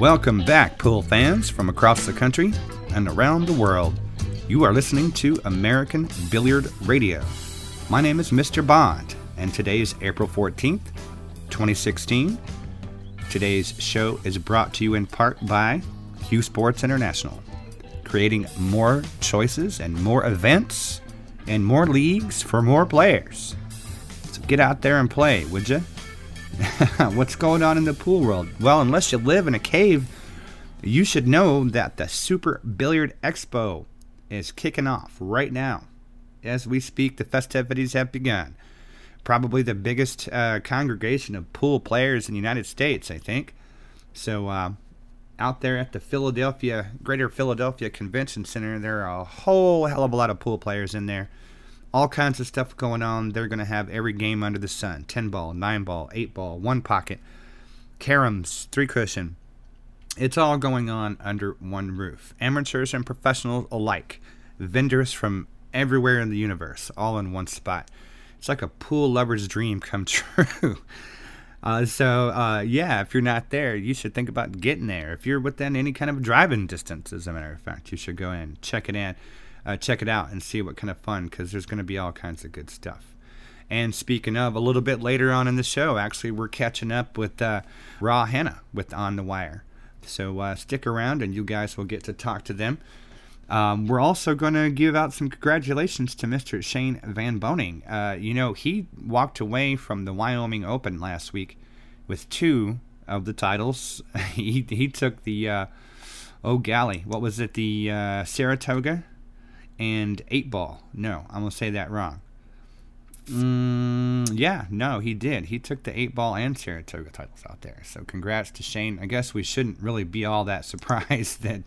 Welcome back, pool fans from across the country and around the world. You are listening to American Billiard Radio. My name is Mr. Bond, and today is April 14th, 2016. Today's show is brought to you in part by CueSports International, creating more choices and more events and more leagues for more players. So get out there and play, would you? What's going on in the pool world? Well, unless you live in a cave, you should know that the Super Billiard Expo is kicking off right now. As we speak, the festivities have begun. Probably the biggest uh, congregation of pool players in the United States, I think. So, uh, out there at the Philadelphia, Greater Philadelphia Convention Center, there are a whole hell of a lot of pool players in there all kinds of stuff going on. They're going to have every game under the sun 10 ball, 9 ball, 8 ball, 1 pocket, caroms, 3 cushion. It's all going on under one roof. Amateurs and professionals alike, vendors from everywhere in the universe, all in one spot. It's like a pool lover's dream come true. Uh, so, uh, yeah, if you're not there, you should think about getting there. If you're within any kind of driving distance, as a matter of fact, you should go in, check it in uh, check it out and see what kind of fun because there's going to be all kinds of good stuff. And speaking of, a little bit later on in the show, actually, we're catching up with uh, Raw Hannah with On the Wire. So uh, stick around and you guys will get to talk to them. Um, we're also going to give out some congratulations to Mr. Shane Van Boening. Uh, you know, he walked away from the Wyoming Open last week with two of the titles. he, he took the, uh, oh, galley, what was it, the uh, Saratoga and eight ball. No, I'm gonna say that wrong. Mm, yeah, no, he did. He took the eight ball and Saratoga titles out there. So congrats to Shane. I guess we shouldn't really be all that surprised that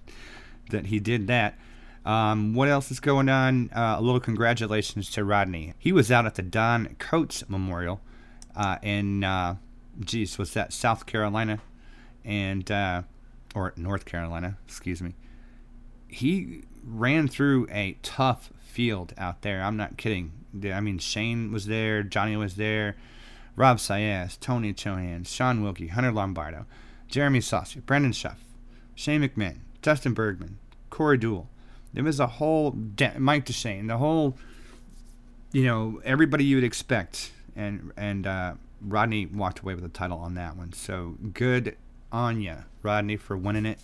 that he did that. Um, what else is going on? Uh, a little congratulations to Rodney. He was out at the Don Coates Memorial uh, in, uh, geez, was that South Carolina and uh, or North Carolina? Excuse me. He ran through a tough field out there. I'm not kidding. I mean, Shane was there, Johnny was there, Rob Saez, Tony Chohan, Sean Wilkie, Hunter Lombardo, Jeremy Sossei, Brandon Shuff, Shane McMinn, Justin Bergman, Corey Deuel. There was a whole Mike Dechaine, the whole, you know, everybody you would expect, and and uh, Rodney walked away with the title on that one. So good on you, Rodney, for winning it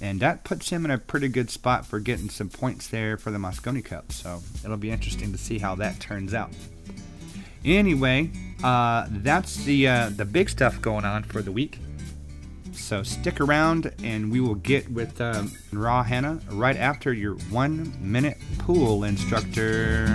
and that puts him in a pretty good spot for getting some points there for the Mosconi Cup. So it'll be interesting to see how that turns out. Anyway, uh, that's the uh, the big stuff going on for the week. So stick around, and we will get with um, Raw Hanna right after your one minute pool instructor.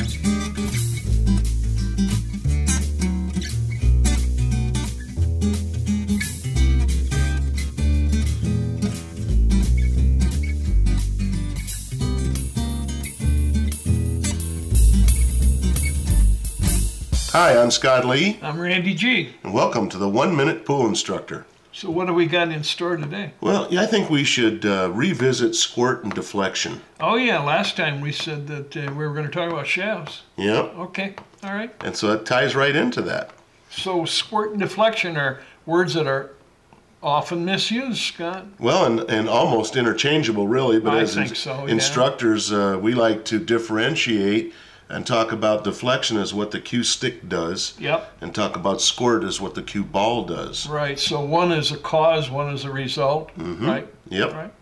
Hi, I'm Scott Lee. I'm Randy G. And welcome to the One Minute Pool Instructor. So, what do we got in store today? Well, yeah, I think we should uh, revisit squirt and deflection. Oh, yeah, last time we said that uh, we were going to talk about shafts. Yep. Okay, all right. And so it ties right into that. So, squirt and deflection are words that are often misused, Scott. Well, and, and almost interchangeable, really. But I as think so, yeah. instructors, uh, we like to differentiate and talk about deflection as what the cue stick does. Yep. And talk about squirt as what the cue ball does. Right. So one is a cause, one is a result. Mhm. Right. Yep. Right.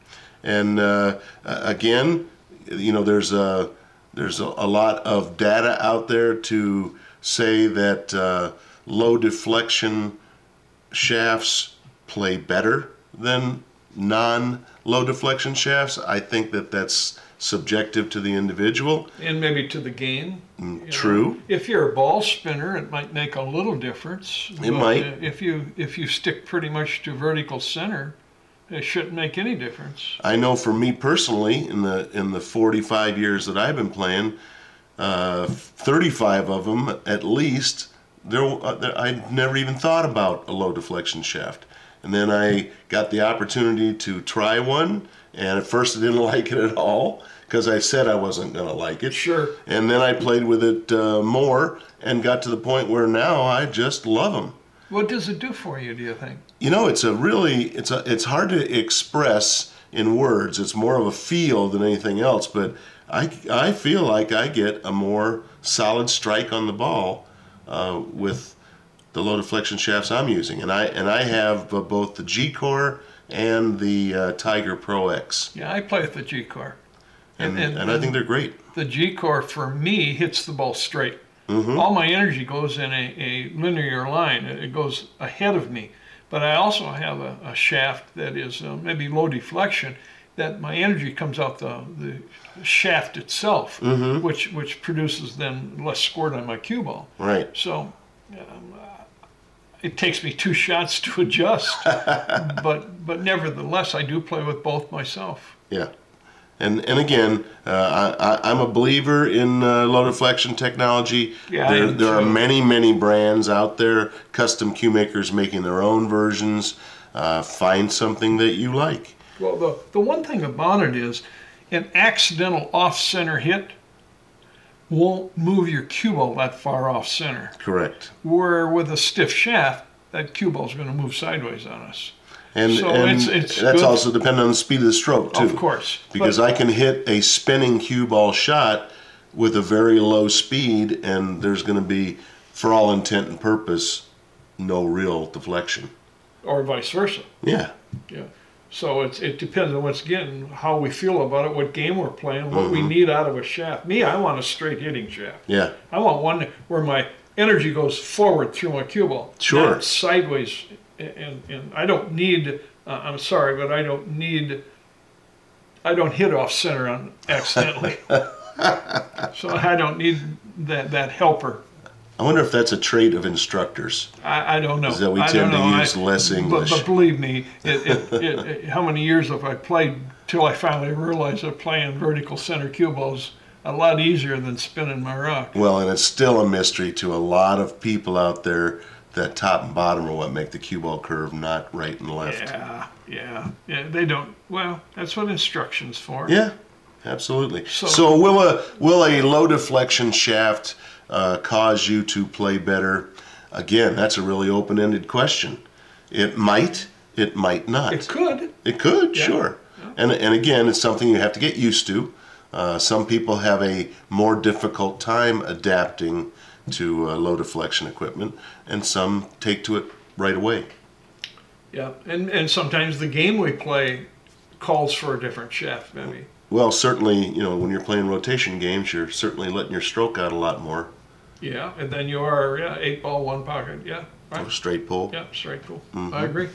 And uh, again, you know, there's a there's a, a lot of data out there to say that uh, low deflection shafts play better than non low deflection shafts. I think that that's subjective to the individual. And maybe to the game. Mm, True. know. If you're a ball spinner, it might make a little difference. It might. uh, If you if you stick pretty much to vertical center, it shouldn't make any difference. I know for me personally, in the in the 45 years that I've been playing, uh, 35 of them at least, there, uh, there I never even thought about a low deflection shaft. And then I got the opportunity to try one, and at first I didn't like it at all because I said I wasn't going to like it. Sure. And then I played with it uh, more and got to the point where now I just love them. What does it do for you? Do you think? You know, it's a really it's a it's hard to express in words. It's more of a feel than anything else. But I I feel like I get a more solid strike on the ball uh, with the low deflection shafts I'm using, and I and I have uh, both the G Core and the uh, Tiger Pro X, Yeah, I play with the G core. and, and, I think they're great. the G core for me hits the ball straight. Mm-hmm. All my energy goes in a, a linear line. It goes ahead of me. But I also have a, a shaft that is uh, maybe low deflection. That my energy comes out the, the shaft itself, Mm-hmm. which which produces then less squirt on my cue ball. Right. So um, it takes me two shots to adjust, but but nevertheless, I do play with both myself. Yeah. And, and again, uh, I, I'm a believer in uh, low deflection technology. Yeah, there, there are many, many brands out there, custom cue makers making their own versions. Uh, find something that you like. Well, the, the one thing about it is an accidental off center hit won't move your cue ball that far off center. Correct. Where with a stiff shaft, that cue ball is going to move sideways on us. And, So and it's- it's that's good. also dependent on the speed of the stroke, too. Of course. Because I can hit a spinning cue ball shot with a very low speed, and there's going to be, for all intent and purpose, no real deflection. or vice versa. Yeah. Yeah. So it's it depends on what's getting how we feel about it, what game we're playing, what Mm-hmm. we need out of a shaft. Me, I want a straight hitting shaft. Yeah. I want one where my energy goes forward through my cue ball, Sure. not sideways. And, and I don't need. Uh, I'm sorry, but I don't need. I don't hit off center on accidentally. so I don't need that that helper. I wonder if that's a trait of instructors. I, I don't know. Is that we tend to use I- less but- English. But, believe me, it, it, it, it, how many years have I played till I finally realized that playing vertical center cue balls a lot easier than spinning my rock. Well, and it's still a mystery to a lot of people out there that top and bottom are what make the cue ball curve, not right and left. Yeah, yeah, yeah. They don't. Well, that's what instructions for. Yeah, absolutely. So, So- will a will a low deflection shaft uh, cause you to play better? Again, that's a really open-ended question. It might. It might not. It could. It could, Yeah. sure. And and again, it's something you have to get used to. Uh, some people have a more difficult time adapting to uh, low deflection equipment, and some take to it right away. Yeah, and and sometimes the game we play calls for a different shaft, maybe. Well, certainly, you know, when you're playing rotation games, you're certainly letting your stroke out a lot more. Yeah, and then you are yeah eight ball one pocket. Yeah, right. straight pool. Yeah, straight pool. Mm-hmm. I agree.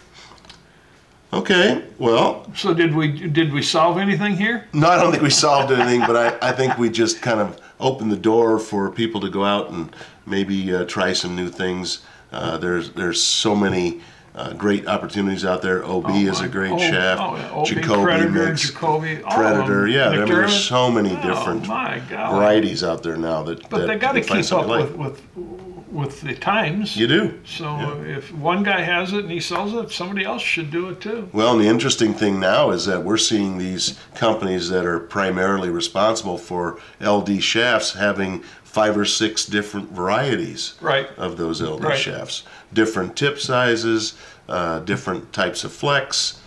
Okay, well, So did we did we solve anything here? no, I don't think we solved anything, but I, I think we just kind of opened the door for people to go out and maybe uh, try some new things. Uh, there's there's so many uh, great opportunities out there. OB is a great oh, shaft. oh, OB, Jacoby Predator, mix, Jacoby, Predator. Yeah, I mean, there's so many Oh, different varieties out there now that. But that they got to keep up like. with, with with the times. You do. So Yeah. if one guy has it and he sells it, somebody else should do it too. Well, and the interesting thing now is that we're seeing these companies that are primarily responsible for LD shafts having five or six different varieties Right. of those LD Right. shafts, different tip sizes, uh, different types of flex.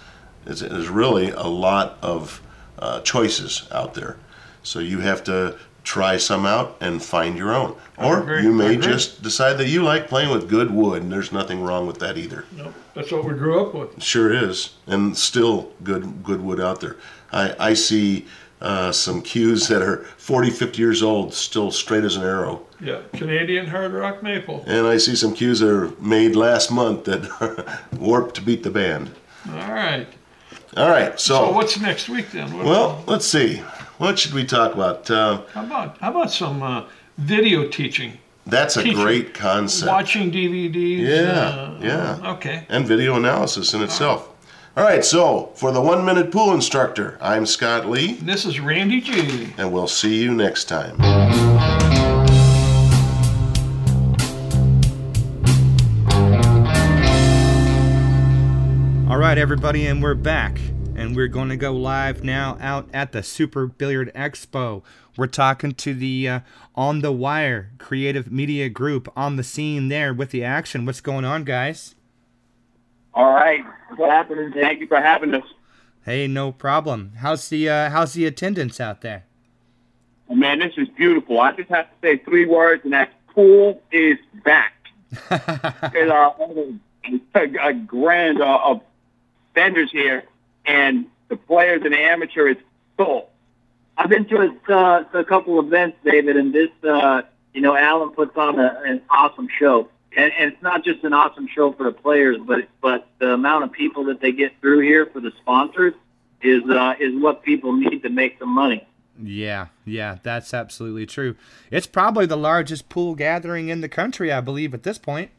It's, there's really a lot of uh, choices out there. So you have to try some out and find your own. Or agree. you may just decide that you like playing with good wood, and there's nothing wrong with that either. No, that's what we grew up with. Sure is, and still good good wood out there. I, I see uh, some cues that are 40, 50 years old, still straight as an arrow. Yeah, Canadian hard rock maple. And I see some cues that are made last month that warped to beat the band. All right. All right, So so, what's next week then? What, well, let's see. What should we talk about? Uh, how about how about some uh, video teaching, that's a Teaching. great concept. watching DVDs? Yeah, uh, yeah. Okay. and video analysis in itself. All right, so for the one minute pool instructor, I'm Scott Lee, And this is Randy G. and we'll see you next time. All right, everybody, and we're back. And we're going to go live now out at the Super Billiard Expo We're talking to the uh, On the Wire Creative Media Group on the scene there with the action. What's going on, guys? All right. What's happening? Thank you for having us. Hey, no problem. How's the uh, how's the attendance out there? Oh, man, this is beautiful. I just have to say three words, and that pool is back. There's a, a, a grand uh, of vendors here, and the players and the amateur is full. I've been to a, uh, a couple events, David, and this, uh, you know, Allen puts on a, an awesome show. And, and it's not just an awesome show for the players, but but the amount of people that they get through here for the sponsors is uh, is what people need to make some money. Yeah, yeah, that's absolutely true. It's probably the largest pool gathering in the country, I believe, at this point.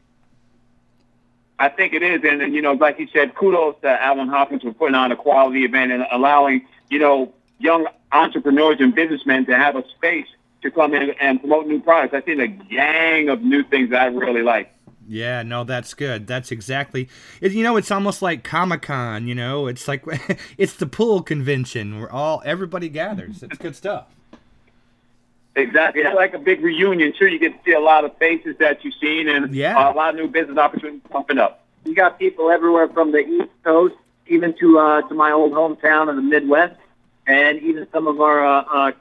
I think it is, and, and you know, like you said, kudos to Allen Hopkins for putting on a quality event and allowing you know young entrepreneurs and businessmen to have a space to come in and promote new products. I think a gang of new things that I really like. Yeah, no, that's good. That's exactly. It, you know, it's almost like Comic Con. You know, it's like it's the pool convention where all everybody gathers. It's good stuff. Exactly. It's like a big reunion. Sure, you get to see a lot of faces that you've seen and yeah. a lot of new business opportunities popping up. You got people everywhere from the East Coast, even to uh, to my old hometown in the Midwest, and even some of our uh, uh,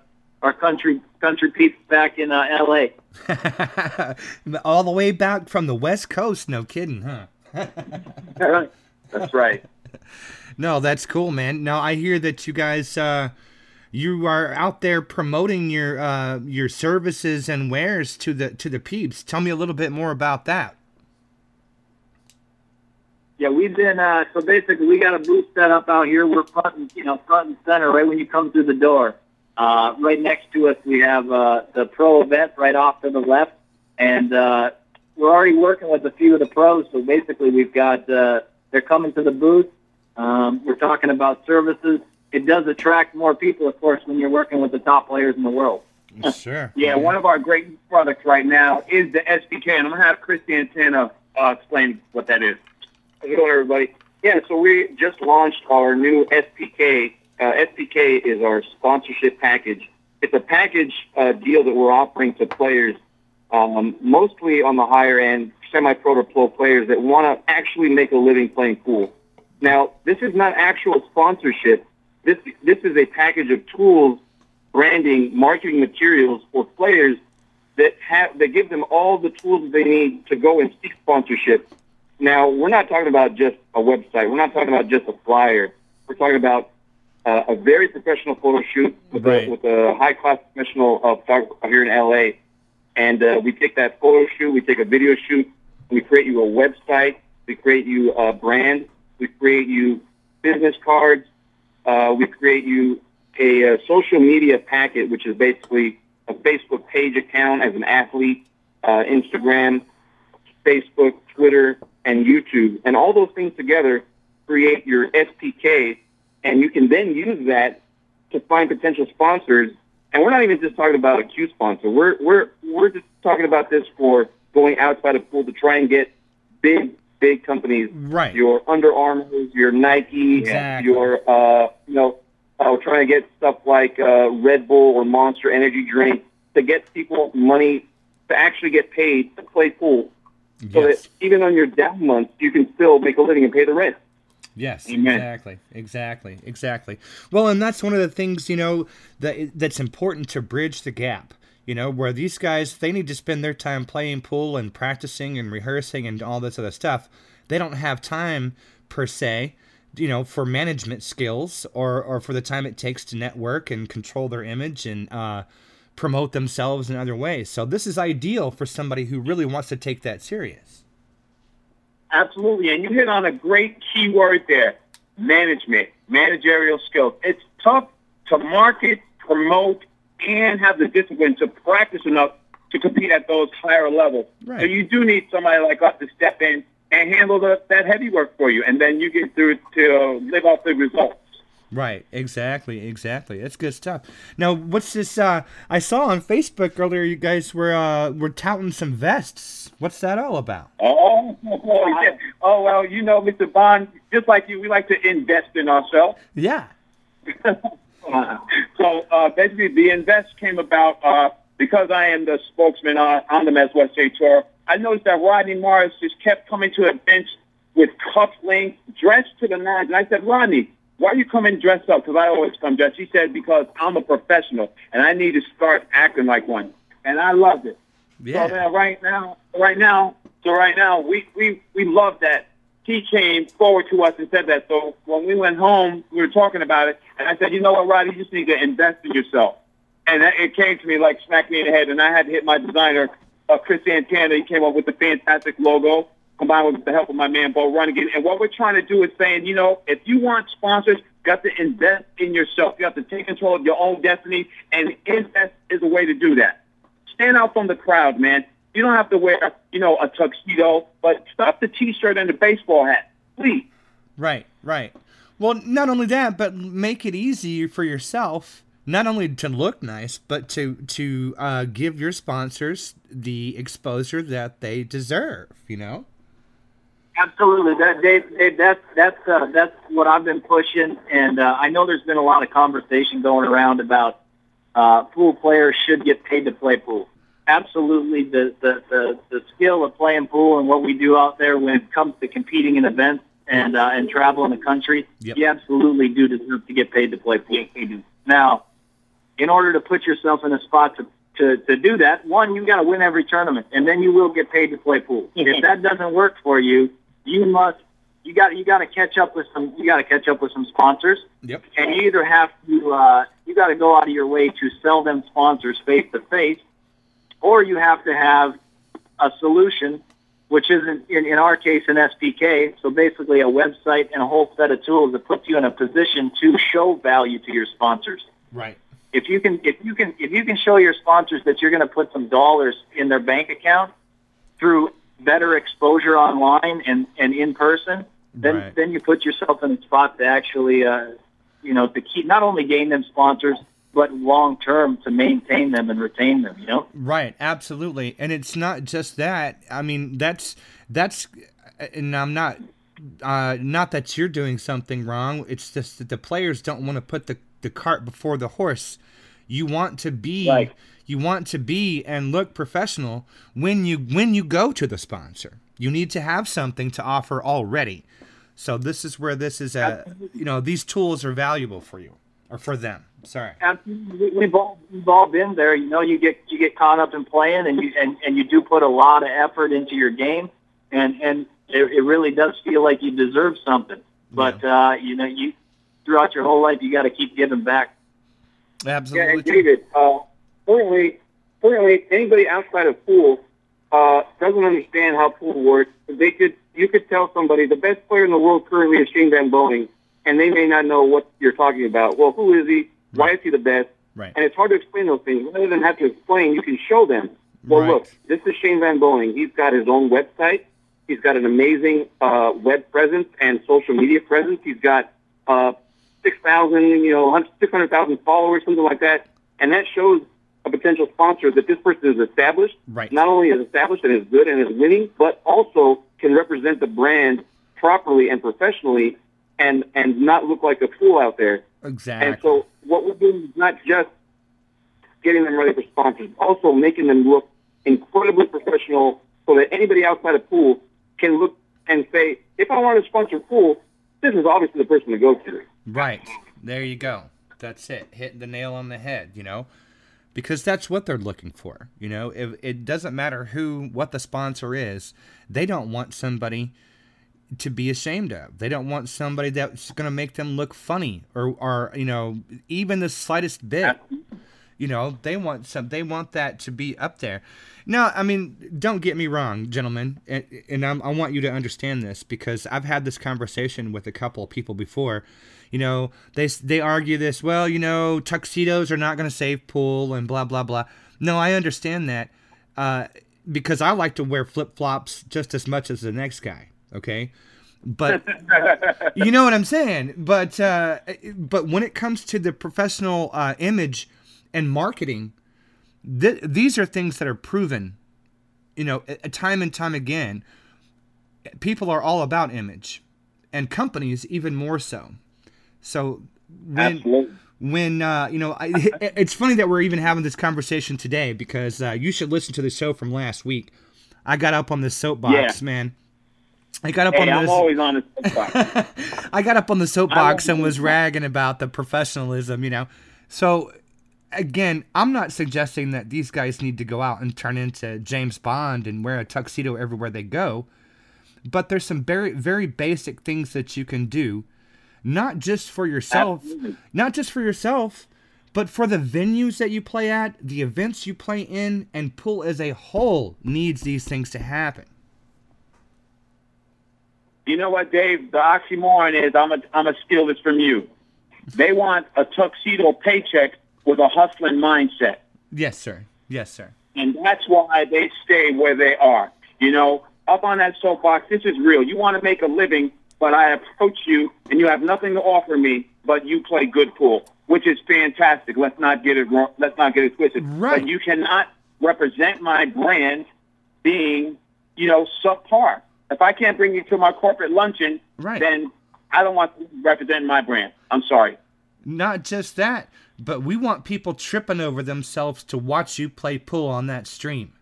our country country people back in uh, L.A. All the way back from the West Coast. No kidding, huh? that's right. No, that's cool, man. Now I hear that you guys uh, you are out there promoting your uh, your services and wares to the to the peeps. Tell me a little bit more about that. Yeah, we've been uh, so basically we got a booth set up out here. We're front, and, you know, front and center right when you come through the door. Uh, right next to us, we have uh, the pro event right off to the left, and uh, we're already working with a few of the pros. So basically, we've got uh, they're coming to the booth. Um, we're talking about services. It does attract more people, of course, when you're working with the top players in the world. Sure. yeah, one of our great products right now is the SPK, and I'm gonna have Chris Santana uh, explain what that is. How's it going, everybody? Yeah, so we just launched our new SPK. Uh, SPK is our sponsorship package. It's a package uh, deal that we're offering to players, um, mostly on the higher end, semi-pro to pro players that want to actually make a living playing pool. Now, this is not actual sponsorship. This this is a package of tools, branding, marketing materials for players that have that give them all the tools that they need to go and seek sponsorship. Now, we're not talking about just a website. We're not talking about just a flyer. We're talking about uh, a very professional photo shoot with, Right. a, with a high class professional uh, photographer here in LA. And uh, we take that photo shoot, we take a video shoot, we create you a website, we create you a brand, we create you business cards, uh, we create you a, uh social media packet, which is basically a Facebook page account as an athlete, uh, Instagram, Facebook, Twitter, and YouTube. And all those things together create your SPK, and you can then use that to find potential sponsors. And we're not even just talking about a Q sponsor. We're we're we're just talking about this for going outside of pool to try and get big big companies, Right. your Under Armour, your Nike, Exactly. your uh, you know, uh, trying to get stuff like uh, Red Bull or Monster Energy drink to get people money to actually get paid to play pool, so Yes. that even on your down months you can still make a living and pay the rent. Yes, Amen. exactly, exactly, exactly. Well, and that's one of the things you know that that's important to bridge the gap. You know, where these guys they need to spend their time playing pool and practicing and rehearsing and all this other stuff. They don't have time per se, you know, for management skills or or for the time it takes to network and control their image and uh, promote themselves in other ways. So this is ideal for somebody who really wants to take that serious. Absolutely, and you hit on a great key word there: management, managerial skills. It's tough to market, promote, and have the discipline to practice enough to compete at those higher levels. Right. So you do need somebody like us to step in and handle the, that heavy work for you, and then you get through to live off the results. Right, exactly, exactly. That's good stuff. Now, what's this? Uh, I saw on Facebook earlier you guys were uh, were touting some vests. What's that all about? Oh, oh, yeah. oh well, you know, Mr. Bond, just like you, we like to invest in ourselves. Yeah, so uh, basically, the invest came about uh, because I am the spokesman on, on the Mets West J Tour. I noticed that Rodney Morris just kept coming to events with cufflinks, dressed to the nines, and I said, Rodney, why are you coming dressed up? Because I always come dressed. She said, because I'm a professional and I need to start acting like one. And I loved it. Yeah. So man, right now, right now, so right now, we we we love that. He came forward to us and said that. So when we went home, we were talking about it, and I said, you know what, Roddy, you just need to invest in yourself. And that, it came to me like smack me in the head, and I had to hit my designer, uh, Chris Santana. He came up with the fantastic logo, combined with the help of my man Bo Runnigan. And what we're trying to do is saying, you know, if you want sponsors, you got to invest in yourself. You have to take control of your own destiny, and invest is a way to do that stand out from the crowd, man. You don't have to wear, you know, a tuxedo, but stop the T-shirt and the baseball hat, please. Right, right. Well, not only that, but make it easy for yourself, not only to look nice, but to to uh, give your sponsors the exposure that they deserve. You know. Absolutely, that Dave, Dave that's that's uh, that's what I've been pushing, and uh, I know there's been a lot of conversation going around about uh, pool players should get paid to play pool. Absolutely, the, the the the skill of playing pool and what we do out there when it comes to competing in events and uh, and traveling the country, Yep. you absolutely do deserve to get paid to play pool. Now, in order to put yourself in a spot to to, to do that, one, you got to win every tournament, and then you will get paid to play pool. if that doesn't work for you, you must you got you got to catch up with some you got to catch up with some sponsors, Yep. and you either have to uh, you got to go out of your way to sell them sponsors face to face, or you have to have a solution, which isn't in, in our case an SPK. So basically, a website and a whole set of tools that puts you in a position to show value to your sponsors Right. if you can if you can if you can show your sponsors that you're going to put some dollars in their bank account through better exposure online and and in person then Right. then you put yourself in a spot to actually uh you know to keep not only gain them sponsors but long term to maintain them and retain them you know Right, absolutely. And it's not just that. I mean, that's that's and I'm not uh not that you're doing something wrong. It's just that the players don't want to put the the cart before the horse. You want to be Right. you want to be and look professional when you when you go to the sponsor. You need to have something to offer already. So this is where this is a you know, these tools are valuable for you or for them. Sorry. Absolutely. We've all we've all been there. You know, you get you get caught up in playing, and you and, and you do put a lot of effort into your game, and and it, it really does feel like you deserve something. But uh, you know, you throughout your whole life, you got to keep giving back. Yeah, Absolutely. and David, uh, currently, currently, anybody outside of pool uh, doesn't understand how pool works. They could, you could tell somebody the best player in the world currently is Shane Van Boening, and they may not know what you're talking about. Well, who is he? Why is he the best? Right. And it's hard to explain those things. Rather than have to explain, you can show them. Well, Right. look, this is Shane Van Boening. He's got his own website. He's got an amazing uh, web presence and social media presence. He's got uh, 6,000, you know, 600,000 followers, something like that. And that shows a potential sponsor that this person is established. Right. Not only is established and is good and is winning, but also can represent the brand properly and professionally and, and not look like a fool out there. Exactly. And so what we're doing is not just getting them ready for sponsors, also making them look incredibly professional so that anybody outside of pool can look and say, if I want to sponsor pool, this is obviously the person to go to. Right. There you go. That's it. Hit the nail on the head, you know? Because that's what they're looking for. You know, if it doesn't matter who what the sponsor is, they don't want somebody to be ashamed of. They don't want somebody that's going to make them look funny or or you know, even the slightest bit. You know, they want some they want that to be up there. Now, I mean, don't get me wrong, gentlemen, and, and I want you to understand this because I've had this conversation with a couple of people before. You know, they they argue this. Well, you know, tuxedos are not going to save pool and blah blah blah. No, I understand that uh, because I like to wear flip flops just as much as the next guy. Okay, but you know what I'm saying. But uh, but when it comes to the professional uh, image and marketing, th- these are things that are proven. You know, time and time again, people are all about image, and companies even more so. So when Absolutely. when uh, you know, I, it's funny that we're even having this conversation today because uh, you should listen to the show from last week. I got up on this soapbox, Yeah. man. I got up Hey, on I'm this. always on the spot. I got up on the soapbox and was ragging about the professionalism, you know. So again, I'm not suggesting that these guys need to go out and turn into James Bond and wear a tuxedo everywhere they go. But there's some very very basic things that you can do, not just for yourself, Absolutely. not just for yourself, but for the venues that you play at, the events you play in, and Pool as a whole needs these things to happen. You know what, Dave? The oxymoron is I'm a I'm a steal this from you. They want a tuxedo paycheck with a hustling mindset. Yes, sir. Yes, sir. And that's why they stay where they are. You know, up on that soapbox, this is real. You want to make a living, but I approach you and you have nothing to offer me, but you play good pool, which is fantastic. Let's not get it wrong. Let's not get it twisted. Right. But you cannot represent my brand being, you know, subpar. If I can't bring you to my corporate luncheon, Right. then I don't want to represent my brand. I'm sorry. Not just that, but we want people tripping over themselves to watch you play pool on that stream.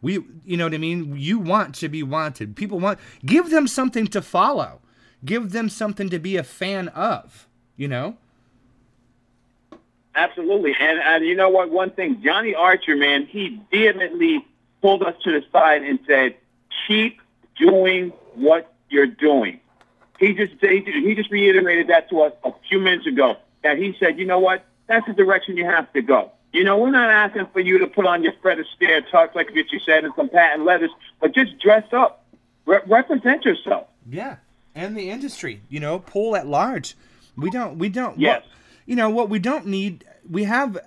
We, you know what I mean? You want to be wanted. People want, give them something to follow. Give them something to be a fan of, you know? Absolutely. And, and you know what? One thing, Johnny Archer, man, he vehemently pulled us to the side and said, keep doing what you're doing. He just he, just reiterated that to us a few minutes ago. That he said, you know what? That's the direction you have to go. You know, we're not asking for you to put on your Fred Astaire tux like you said and some patent leathers, but just dress up, Re- represent yourself. Yeah. And the industry, you know, pool at large. We don't, we don't, Yes. what- you know, what we don't need, we have,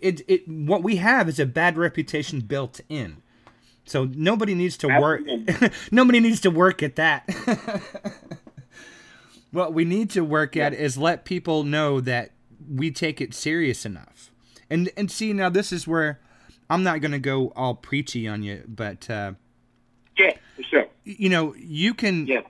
it, it, what we have is a bad reputation built in. So nobody needs to work. Nobody needs to work at that. what we need to work at is let people know that we take it serious enough. And and see now this is where I'm not going to go all preachy on you, but uh, Yeah, for sure. you know you can Yeah.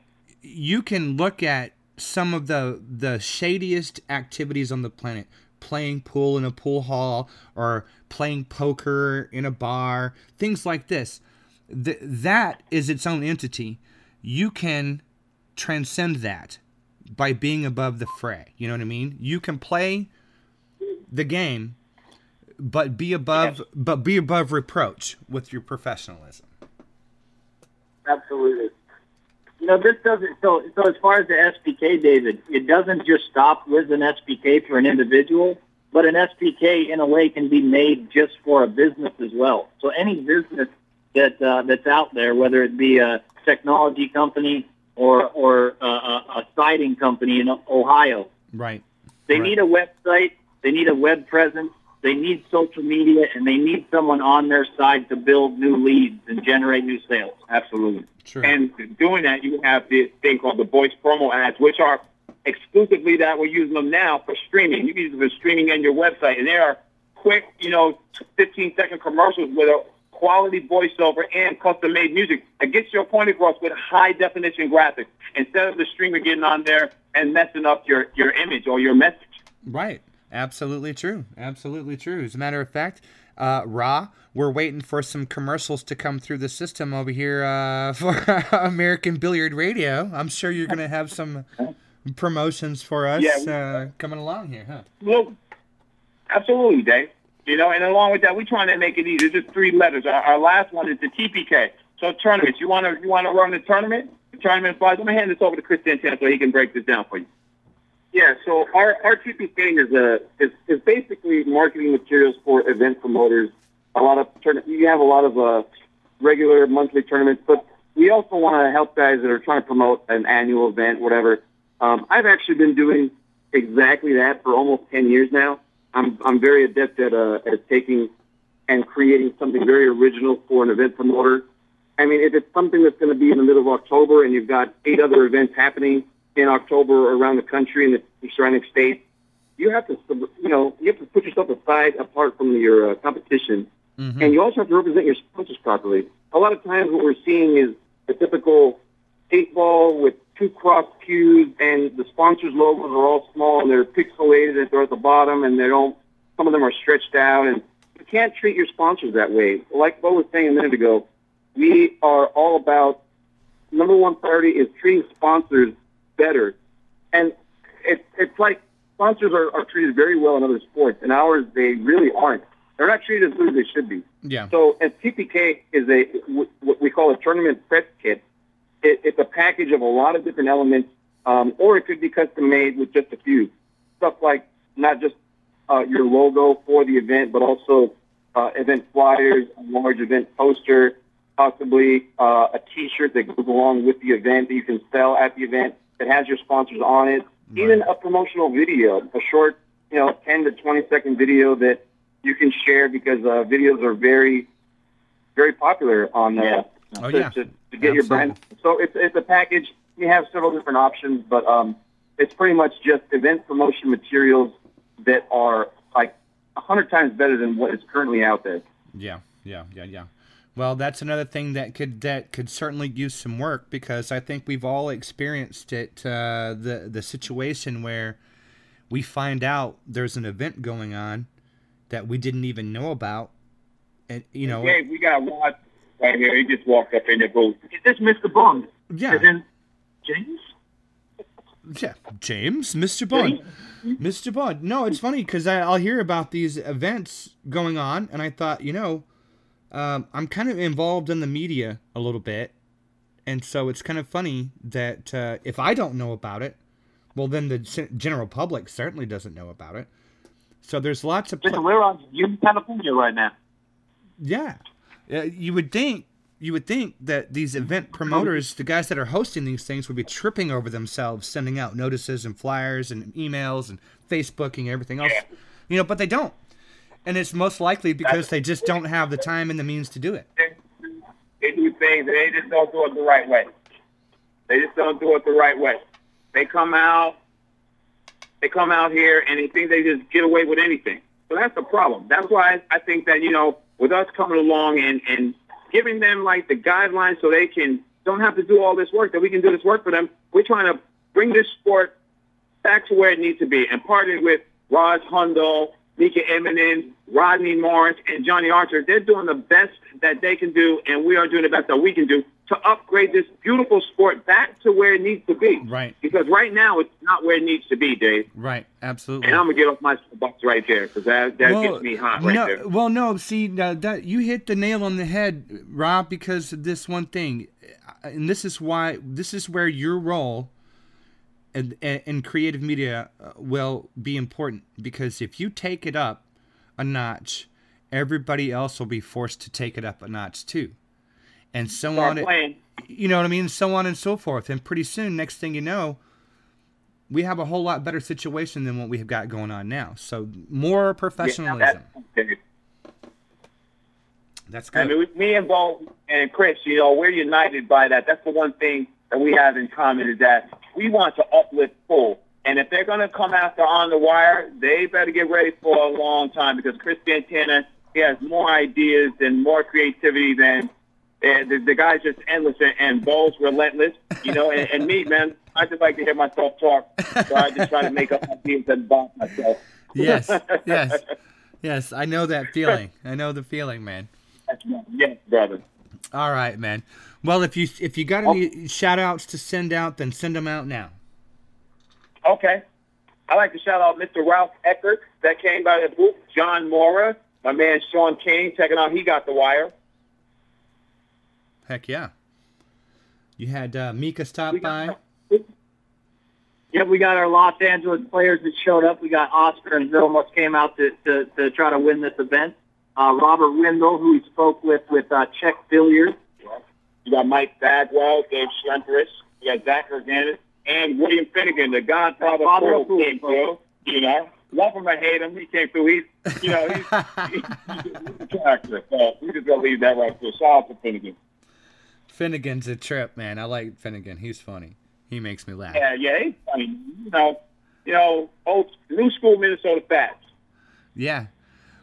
You can look at some of the the shadiest activities on the planet. Playing pool in a pool hall or playing poker in a bar things like this. Th- that is its own entity. You can transcend that by being above the fray. You know what i mean? You can play the game but be above Yes. but be above reproach with your professionalism. Absolutely. You know, this doesn't. So, so as far as the SPK, David, it doesn't just stop with an SPK for an individual, but an SPK in a way can be made just for a business as well. So, any business that uh, that's out there, whether it be a technology company or or uh, a, siding company in Ohio, right they Right. need a website. They need a web presence. They need social media, and they need someone on their side to build new leads and generate new sales. Absolutely. True. And doing that, you have this thing called the voice promo ads, which are exclusively that we're using them now for streaming. You can use them for streaming on your website, and they are quick, you know, 15 second commercials with a quality voiceover and custom made music that gets your point across with high definition graphics instead of the streamer getting on there and messing up your, your image or your message. Right. Absolutely true. Absolutely true. As a matter of fact, uh, Raw, we're waiting for some commercials to come through the system over here uh, for American Billiard Radio. I'm sure you're going to have some promotions for us Yeah, uh, coming along here, huh? Well, absolutely, Dave. You know, and along with that, we're trying to make it easy. It's just three letters. Our, our last one is the TPK. So tournaments. You want to you want to run the tournament? The tournament flies. I'm gonna hand this over to Chris Santana so he can break this down for you. Yeah, so our, our TPK is a is, is basically marketing materials for event promoters. A lot of tourna- you have a lot of uh, regular monthly tournaments, but we also want to help guys that are trying to promote an annual event, whatever. Um, I've actually been doing exactly that for almost ten years now. I'm I'm very adept at uh, at taking and creating something very original for an event promoter. I mean, if it's something that's going to be in the middle of October and you've got eight other events happening in October around the country and the surrounding states, you have to, you know, you have to put yourself aside apart from your uh, competition, Mm-hmm. and you also have to represent your sponsors properly. A lot of times, what we're seeing is a typical eight ball with two cross cues, and the sponsors' logos are all small and they're pixelated and they're at the bottom, and they don't. Some of them are stretched out, and you can't treat your sponsors that way. Like Bo was saying a minute ago, we are all about number one priority is treating sponsors better, and it's it's like sponsors are, are treated very well in other sports, and ours they really aren't. They're not treated as good as they should be. Yeah. So, and TPK is a what we call a tournament prep kit. It, it's a package of a lot of different elements, um, or it could be custom made with just a few stuff like not just uh, your logo for the event, but also uh, event flyers, a large event poster, possibly uh, a T-shirt that goes along with the event that you can sell at the event that has your sponsors on it. Even a promotional video, a short, you know, 10 to 20 second video that you can share because uh, videos are very, very popular on uh, Oh, to, yeah. to, to get your brand. So it's it's a package. We have several different options, but um, it's pretty much just event promotion materials that are like a hundred times better than what is currently out there. Yeah, yeah, yeah, yeah. Well, that's another thing that could that could certainly use some work because I think we've all experienced it. Uh, the the situation where we find out there's an event going on that we didn't even know about, and you know, Hey, we got Rod right here. He just walked up in the booth. Is this Mr. Bond? yeah, Is in James? yeah, James, Mr. Bond, Mr. Bond. No, it's funny because I'll hear about these events going on, and I thought, you know, um, I'm kind of involved in the media a little bit, and so it's kind of funny that uh, if I don't know about it, well, then the gen- public certainly doesn't know about it. So there's lots of pla- Listen, we're on Union, California right now. yeah. Uh, you would think you would think that these event promoters, the guys that are hosting these things, would be tripping over themselves, sending out notices and flyers and emails and Facebooking and everything else. You know, but they don't, and it's most likely because they just don't have the time and the means to do it. They do things, they just don't do it the right way. They just don't do it the right way. They come out, they come out here, and they think they just get away with anything. So that's the problem. That's why I think that you know, with us coming along and and giving them like the guidelines so they can don't have to do all this work that we can do this work for them. We're trying to bring this sport back to where it needs to be, and partnered with Raj Hundal, Mika Immonen, Rodney Morris, and Johnny Archer. They're doing the best that they can do, and we are doing the best that we can do to upgrade this beautiful sport back to where it needs to be. Right. Because right now it's not where it needs to be, Dave. Right. Absolutely. And I'm gonna get off my box right there because that that well, gets me hot right no, there. Well, no, see, now that you hit the nail on the head, Rob, because of this one thing, and this is why this is where your role in, in creative media uh, will be important because if you take it up a notch, everybody else will be forced to take it up a notch too, and so Start on. playing. You know what I mean? So on and so forth, and pretty soon, next thing you know. We have a whole lot better situation than what we have got going on now. So more Yeah, professionalism. that's- That's I good. mean, with me and Bo and Chris, you know, we're united by that. That's the one thing that we have in common is that we want to uplift full. And if they're going to come after on the wire, they better get ready for a long time because Chris Santana, he has more ideas and more creativity than and the, the guy's just endless and, and Bo's relentless, you know. And, and me, man, I just like to hear myself talk, so I just try to make up my ideas and bomb myself. yes, yes, yes. I know that feeling. I know the feeling, man. Yes, brother. All right, man. Well, if you if you got any shout outs to send out, then send them out now. Okay. I'd like to shout out Mr. Ralph Eckert that came by the booth, John Mora, my man Sean Kane checking out. He got the wire. Heck yeah. You had uh, Mika stop got- by. Yep, we got our Los Angeles players that showed up. We got Oscar and Vilmos came out to, to, to try to win this event. Uh, Robert Windle, who we spoke with with uh, Czech Billiards. You got Mike Bagwell, Dave Schlemperis, you got Zach Organis, and William Finnegan, the Godfather Father of of Pool, Pool, came through. You know, love him or hate him, he came through. He's, you know, he's, he's, he's a character. So we just gonna leave that right there. Shout out to Finnegan. Finnegan's a trip, man. I like Finnegan. He's funny. He makes me laugh. Yeah, yeah, he's funny. You know, you know, old new school Minnesota Fats. Yeah.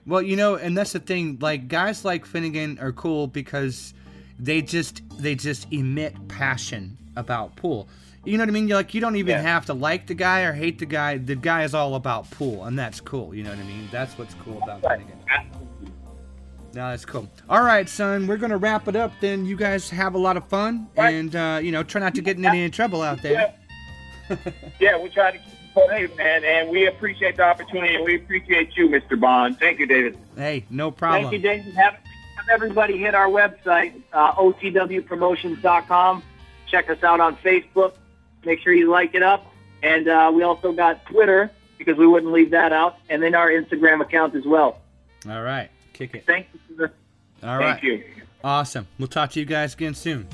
Well, you know, and that's the thing. Like guys like Finnegan are cool because they just they just emit passion about pool. You know what I mean? You're like you don't even Yeah. have to like the guy or hate the guy. The guy is all about pool, and that's cool. You know what I mean? That's what's cool about Right. Finnegan. No, that's cool. All right, son, we're gonna wrap it up. Then you guys have a lot of fun, Right. and uh, you know, try not to get in any trouble out there. Yeah, we try to keep it safe, man, and we appreciate the opportunity, and we appreciate you, Mr. Bond. Thank you, David. Hey, no problem. Thank you. Have, have everybody hit our website, uh, otwpromotions.com. Check us out on Facebook. Make sure you like it up. And uh, we also got Twitter because we wouldn't leave that out, and then our Instagram account as well. All right, kick it. Thank you. All Thank right, you. awesome. We'll talk to you guys again soon.